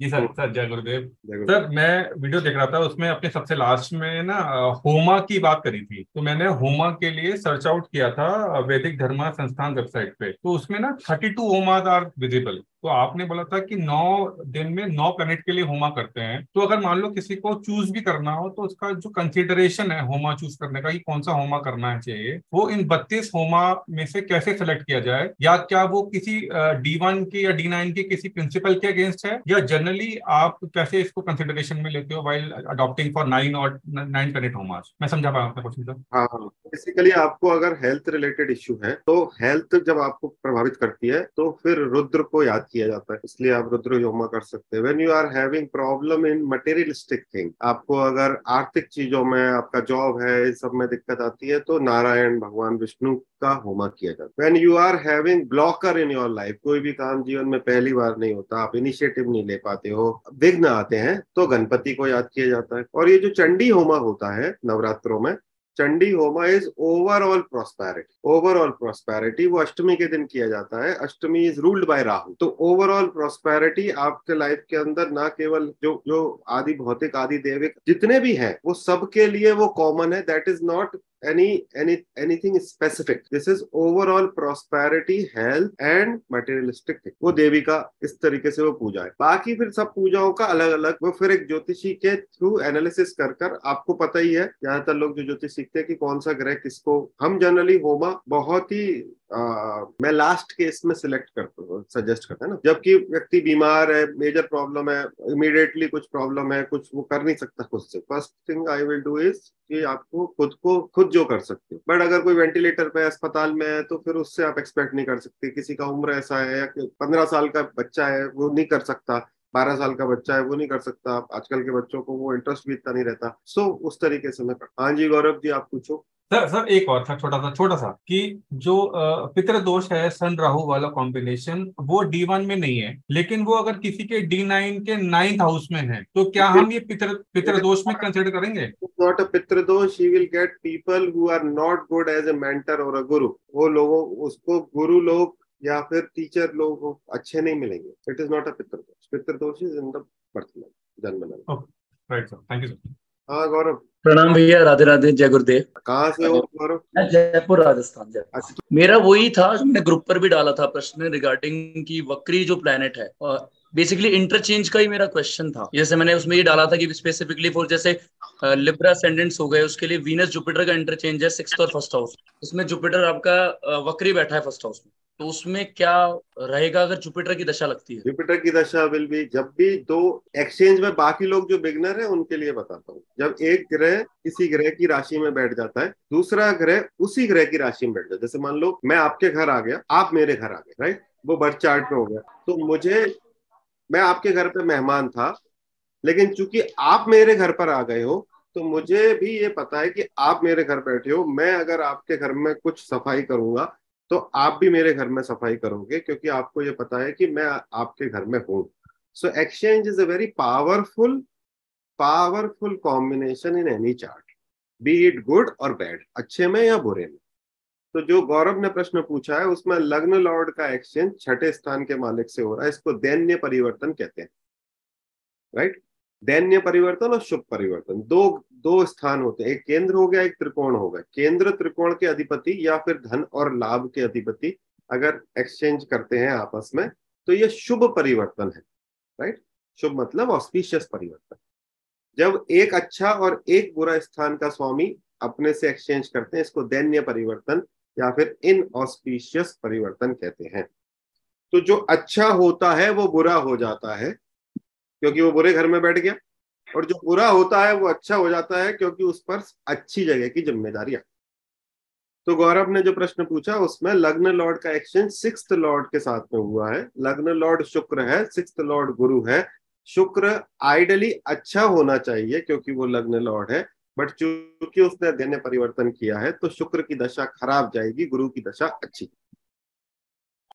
जी sir sir जय गुरुदेव। Sir मैं video देख रहा था उसमें अपने सबसे लास्ट में ना होमा की बात करी थी। तो मैंने होमा के लिए सर्च आउट किया था वैदिक धर्म संस्थान वेबसाइट पे। तो उसमें ना thirty two homa are visible तो आपने बोला था कि नौ दिन में नौ प्लेनेट के लिए होमा करते हैं। तो अगर मान लो किसी को चूज़ भी करना हो तो उसका जो कंसिडरेशन है होमा चूज़ करने का, कि कौन सा होमा करना है चाहिए, वो इन बत्तीस होमा में से कैसे सेलेक्ट किया जाए? या क्या वो किसी डी वन के या डी नाइन के किसी प्रिंसिपल के अगेंस्ट है? या जनरली आप कैसे इसको कंसिडरेशन में लेते हो वाइल अडॉप्टिंग फॉर नाइन और नाइन प्लेनेट होमास मैं समझा पाया आपका क्वेश्चन सर हाँ बेसिकली हाँ। आपको अगर हेल्थ रिलेटेड इश्यू है तो हेल्थ जब आपको प्रभावित करती है तो फिर रुद्र को याद किया जाता है, इसलिए आप रुद्र योमा कर सकते हैं। When you are having problem in materialistic thing आपको अगर आर्थिक चीज़ों में आपका जॉब है, इस सब में दिक्कत आती है तो नारायण भगवान विष्णु का होमा किया जाता है। When you are having blocker in your life कोई भी काम जीवन में पहली बार नहीं होता, आप इनिशिएटिव नहीं ले पाते हो, विघ्न आते हैं तो गणपति को याद किया जाता है। और ये जो चंडी होमा होता है नवरात्रों में Chandi homa is overall prosperity overall prosperity वो अष्टमी के दिन किया जाता है। Ashtami is ruled by Rahu तो ओवरऑल प्रोस्पैरिटी आपके लाइफ के अंदर ना केवल जो जो आदि भौतिक, आदि देविक जितने भी हैं, वो सबके लिए वो कॉमन है। That is not any any, anything specific. This is overall prosperity, health, and materialistic thing. वो देवी का इस तरीके से वो पूजा है। बाकी फिर सब पूजाओं का अलग अलग वो फिर एक ज्योतिषी के थ्रू एनालिसिस कर कर आपको पता ही है, ज़्यादातर लोग जो ज्योतिष सीखते हैं कि कौन सा ग्रह किसको, हम जनरली होमा बहुत ही आ, मैं लास्ट केस में सिलेक्ट करता हूँ सजेस्ट करता है ना। जबकि व्यक्ति बीमार है मेजर प्रॉब्लम है इमीडिएटली कुछ प्रॉब्लम है कुछ वो कर नहीं सकता खुद से first thing I will do is कि आपको खुद को खुद जो कर सकते हो। बट अगर कोई वेंटिलेटर पे अस्पताल में है तो फिर उससे आप एक्सपेक्ट नहीं कर सकते। किसी का उम्र ऐसा है या पंद्रह साल का बच्चा है वो नहीं कर सकता। बारह साल का बच्चा है वो नहीं कर सकता। आजकल के बच्चों को वो इंटरेस्ट भी इतना नहीं रहता। सो so, उस तरीके से मैं हाँ जी गौरव जी आप पूछो। सर सर एक और था छोटा सा छोटा सा कि जो पितृ दोष है सन राहु वाला कॉम्बिनेशन वो डी वन में नहीं है लेकिन वो अगर किसी के डी नाइन के नाइन्थ हाउस में है तो क्या हम ये पितृ पितृ दोष में कंसिडर करेंगे? नॉट अ पितृ दोष ही will get people who are not good as a mentor और अ गुरु वो लोगों उसको गुरु लोग या फिर टीचर लोग अच्छे नहीं मिलेंगे. इट इज़ नॉट अ पितृ दोष पितृ दोष इज़ इन द बर्थ जन्म right sir thank you sir हाँ गौरव। प्रणाम भैया राधे राधे जय गुरुदेव। कहाँ से हो मैं जयपुर राजस्थान जयपुर। अच्छा। मेरा वही था जो मैंने ग्रुप पर भी डाला था प्रश्न रिगार्डिंग की वक्री जो प्लेनेट है और बेसिकली इंटरचेंज का ही मेरा क्वेश्चन था। जैसे मैंने उसमें ये डाला था कि स्पेसिफिकली फॉर जैसे लिब्रा सेंडेंट्स हो गए उसके लिए वीनस जुपिटर का इंटरचेंज है सिक्स और फ़र्स्ट हाउस उसमें जुपिटर आपका वक्री बैठा है फ़र्स्ट हाउस में। तो उसमें क्या रहेगा अगर जुपिटर की दशा लगती है? जुपिटर की दशा विल भी जब भी दो एक्सचेंज में बाकी लोग जो बिगनर है, उनके लिए बताता हूँ। जब एक ग्रह किसी ग्रह की राशि में बैठ जाता है, दूसरा ग्रह उसी ग्रह की राशि में बैठ जाता है। जैसे मान लो, मैं आपके घर आ गया, आप मेरे घर आ गए राइट वो बर्थ चार्ट में हो गया। तो मुझे, मैं आपके घर पे मेहमान था, लेकिन चूँकि आप मेरे घर पर आ गए हो तो मुझे भी ये पता है कि आप मेरे घर बैठे हो। मैं अगर आपके घर में कुछ सफ़ाई करूँगा तो आप भी मेरे घर में सफ़ाई करोगे, क्योंकि आपको ये पता है कि मैं आपके घर में हूँ। So exchange is a very powerful powerful combination in any chart be it good और बैड अच्छे में या बुरे में। तो जो गौरव ने प्रश्न पूछा है, उसमें लग्न लॉर्ड का एक्सचेंज छठे स्थान के मालिक से हो रहा है, इसको दैन्य परिवर्तन कहते हैं। राइट दैन्य परिवर्तन और शुभ परिवर्तन, दो दो स्थान होते हैं। एक केंद्र हो गया, एक त्रिकोण हो गया। केंद्र त्रिकोण के अधिपति या फिर धन और लाभ के अधिपति अगर एक्सचेंज करते हैं आपस में तो यह शुभ परिवर्तन है राइट शुभ मतलब ऑस्पिशियस परिवर्तन। जब एक अच्छा और एक बुरा स्थान का स्वामी अपने से एक्सचेंज करते हैं, इसको दैन्य परिवर्तन या फिर इन ऑस्पिशियस परिवर्तन कहते हैं। तो जो अच्छा होता है, वो बुरा हो जाता है, क्योंकि वो बुरे घर में बैठ गया। और जो बुरा होता है, वो अच्छा हो जाता है क्योंकि उस पर अच्छी जगह की जिम्मेदारियाँ। तो गौरव ने जो प्रश्न पूछा, उसमें लग्न लॉर्ड का एक्सचेंज सिक्स लॉर्ड के साथ में हुआ है। लग्न लॉर्ड शुक्र है सिक्स लॉर्ड गुरु है। शुक्र आइडली अच्छा होना चाहिए क्योंकि वो लग्न लॉर्ड है, बट चूँकि उसने अध्ययन परिवर्तन किया है तो शुक्र की दशा खराब जाएगी, गुरु की दशा अच्छी।